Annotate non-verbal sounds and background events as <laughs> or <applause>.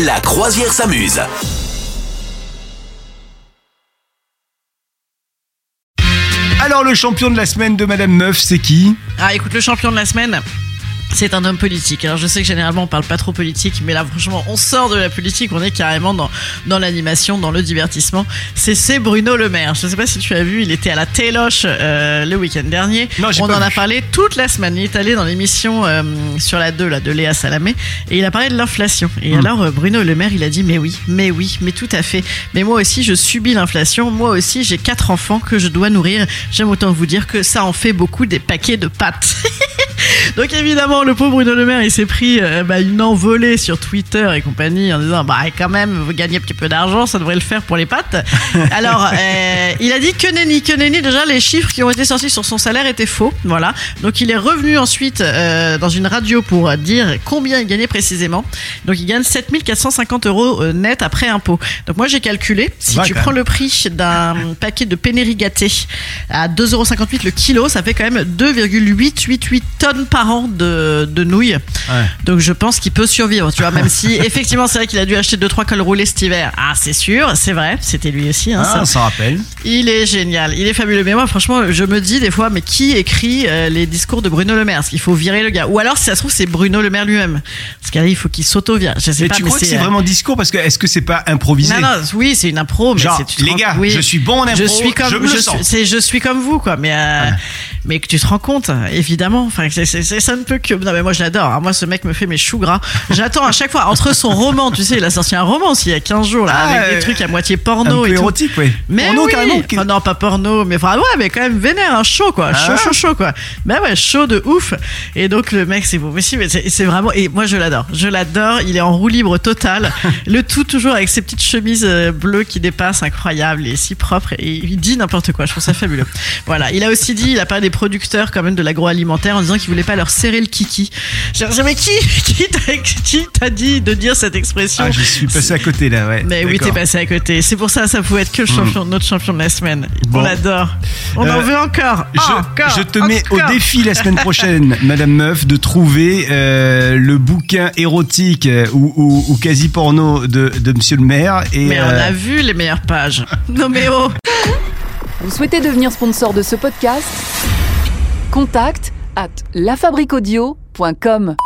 La croisière s'amuse. Alors le champion de la semaine de Madame Meuf, c'est qui? Ah, écoute, le champion de la semaine. C'est un homme politique. Alors je sais que généralement on parle pas trop politique, mais là franchement on sort de la politique, on est carrément dans, dans l'animation, dans le divertissement. C'est c'est Bruno Le Maire. Je sais pas si tu as vu, il était à la Téloche euh, le week-end dernier. Non, on en a parlé toute la semaine. Il est allé dans l'émission euh, sur la 2 là, de Léa Salamé et il a parlé de l'inflation. Et Hmm. alors euh, Bruno Le Maire il a dit mais oui, mais oui, mais tout à fait. Mais moi aussi je subis l'inflation. Moi aussi j'ai quatre enfants que je dois nourrir. J'aime autant vous dire que ça en fait beaucoup des paquets de pâtes. <laughs> <laughs> Donc évidemment, le pauvre Bruno Le Maire, il s'est pris euh, bah, une envolée sur Twitter et compagnie en disant bah quand même, vous gagnez un petit peu d'argent, ça devrait le faire pour les pâtes. <laughs> Alors, euh, il a dit que nenni, que nenni. Déjà, les chiffres qui ont été sortis sur son salaire étaient faux. Voilà. Donc il est revenu ensuite euh, dans une radio pour dire combien il gagnait précisément. Donc il gagne 7450 euros net après impôt. Donc moi j'ai calculé, si tu quand prends même. le prix d'un paquet de Pénéri gâté à 2,58€ le kilo, ça fait quand même 2,888 tonnes par an de, de nouilles. Ouais. Donc je pense qu'il peut survivre, tu vois, même si <laughs> effectivement c'est vrai qu'il a dû acheter 2-3 cols roulés cet hiver. Ah c'est sûr, c'est vrai, c'était lui aussi. Hein, Ah, ça. on s'en rappelle. Il est génial, il est fabuleux. Mais moi franchement, je me dis des fois, mais qui écrit euh, les discours de Bruno Le Maire? Parce qu'il faut virer le gars. Ou alors si ça se trouve c'est Bruno Le Maire lui-même. Parce qu'il il faut qu'il s'auto-vire. Je sais Mais pas, tu mais crois que c'est euh, vraiment discours? Parce que est-ce que c'est pas improvisé? Non, non, oui, c'est une impro, mais Genre, les gars, oui. je suis bon en impro, je suis comme, je le suis- je suis comme vous, quoi, mais, euh, mais que tu te rends compte, évidemment, enfin, c'est, c'est- c'est- ça ne peut que, non, mais moi, je l'adore, hein. moi, ce mec me fait mes choux gras. J'attends à chaque fois, entre son roman, tu sais, il a sorti un roman aussi, il y a 15 jours, là, Ah, avec euh, des trucs à moitié Un porno peu et érotique, oui. Mais Porno, oui. carrément. Enfin, non, pas porno, mais enfin, ouais, mais quand même vénère, un chaud, quoi. Chaud, Ah. chaud, chaud, quoi. Ben ouais, chaud de ouf. Et donc, le mec, c'est beau. Mais si, mais c'est c'est vraiment, et moi, je l'adore. Je l'adore. Il est en roue libre totale. le tout toujours avec ses petites chemises euh, bleues qui dépassent, incroyable et si propre. Et il dit n'importe quoi. Je trouve ça fabuleux. Voilà. Il a aussi dit, il a parlé des producteurs, quand même, de l'agroalimentaire en disant qu'il voulait pas leur serrer le kiki. J'ai mais qui, <laughs> qui t'a, qui t'a dit de dire cette expression? Ah, je suis passé à côté là, ouais. Mais oui, t'es passé à côté. C'est pour ça, ça pouvait être que le champion, notre champion de la semaine. Bon. On l'adore. On en Euh, veut encore. Je, encore. je te mets au défi la semaine prochaine, <laughs> Madame Meuf, de trouver euh, le bouquin érotique euh, ou, ou- ou quasi porno de, de Monsieur le Maire. Et, Mais on euh, a vu les meilleures pages. Non mais oh. Vous souhaitez devenir sponsor de ce podcast? Contact à lafabriquaudio.com.